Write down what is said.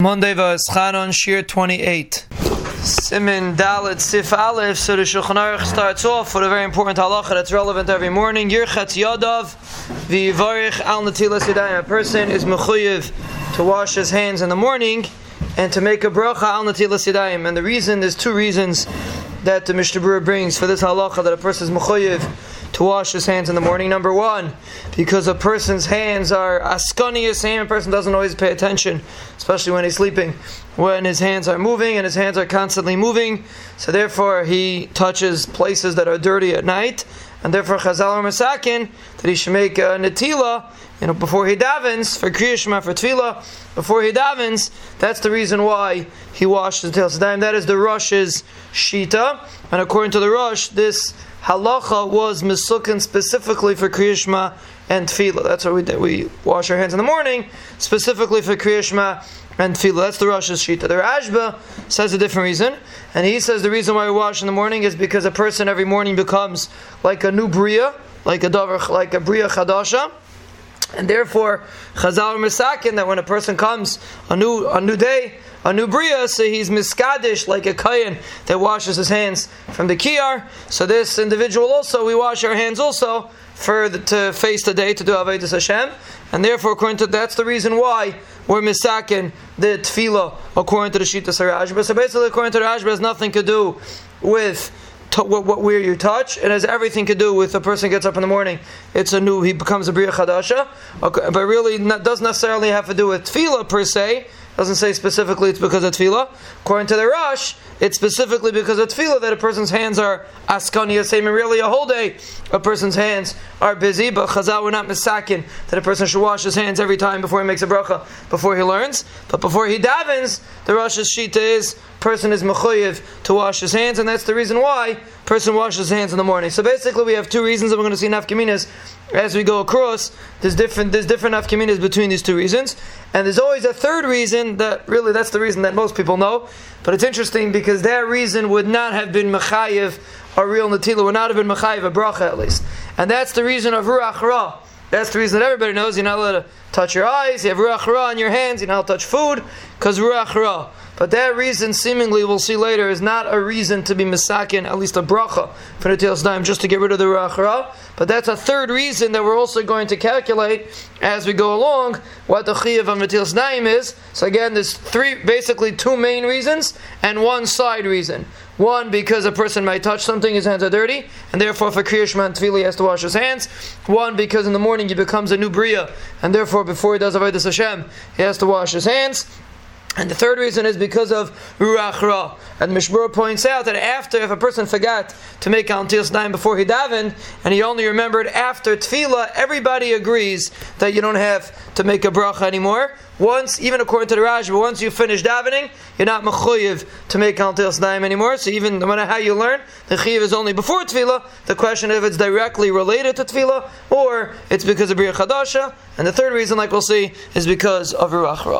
Monday V'Eschanon Shir 28. Simin Dalit Sif Aleph. So the Shulchan Aruch starts off with a very important halacha that's relevant every morning. Yirchatz Yadav V'Yivarich Al Natilas Yadayim. A person is mechuyev to wash his hands in the morning and to make a bracha Al Natilas Yadayim. And the reason, there's two reasons that the Mishnah Berurah brings for this halacha that a person is mechuyev to wash his hands in the morning. Number one, because a person's hands are askanius hand, a person doesn't always pay attention, especially when he's sleeping, when his hands are moving and his hands are constantly moving. So therefore, he touches places that are dirty at night, and therefore Chazal are masakin that he should make a netila, you know, before he davens for kriyashma for tefillah, before he davens. That's the reason why he washes the tails. That is the Rosh's shita, and according to the Rosh, this halacha was misukin specifically for kriyashma and tefillah. That's what we did. We wash our hands in the morning specifically for kriyashma and tefillah. That's the Rosh's shita. The Rashba says a different reason, and he says the reason why we wash in the morning is because a person every morning becomes like a new bria, like a davar, like a bria chadasha. And therefore, Chazal Misakin that when a person comes a new a new day, a new bria, so he's miskadish like a kayan that washes his hands from the kiyar. So this individual also, we wash our hands also for the, to face the day to do avodas Hashem, and therefore, according to that's the reason why we're misakin the tefillah according to the shitas Rashba. So basically, according to the Rashba, has nothing to do with to, what, what, where you touch. It has everything to do with the person gets up in the morning. It's a new. He becomes a bria chadasha, okay, but really not, doesn't necessarily have to do with tefillah per se. Doesn't say specifically it's because of tefillah. According to the Rosh, it's specifically because of tefillah that a person's hands are askani same and really a whole day a person's hands are busy. But Chazal we're not misakin that a person should wash his hands every time before he makes a bracha before he learns. But before he davens, the Rosh's shita is person is mechuyev to wash his hands, and that's the reason why person washes his hands in the morning. So basically, we have two reasons that we're going to see nafkaminas as we go across. There's different there's different nafkaminas between these two reasons, and there's always a third reason that really that's the reason that most people know. But it's interesting because that reason would not have been mechayev a real natila, would not have been mechayev a bracha at least, and that's the reason of ruach ra. That's the reason that everybody knows you're not allowed to touch your eyes, you have ruach ra on your hands, you're not allowed to touch food, because ruach ra. But that reason, seemingly, we'll see later, is not a reason to be misakin, at least a bracha, for the Natilas Daim, just to get rid of the ruach ra. But that's a third reason that we're also going to calculate as we go along what the chiyav of Natilas Daim is. So again, there's three, basically two main reasons and one side reason. One, because a person might touch something, his hands are dirty, and therefore for Kriyashma he has to wash his hands. One, because in the morning he becomes a new Bria, and therefore before he does Avodah Hashem, he has to wash his hands. And the third reason is because of Ruach Ra. And Mishmur points out that after, if a person forgot to make Al Nine before he davened, and he only remembered after Tefillah, everybody agrees that you don't have to make a bracha anymore. Once, even according to the Raj, but once you finish davening, you're not mechuyev to make Al Nine anymore. So even no matter how you learn, the chiyav is only before Tefillah. The question if it's directly related to Tefillah, or it's because of Bria Chadasha. And the third reason, like we'll see, is because of Ruach Ra.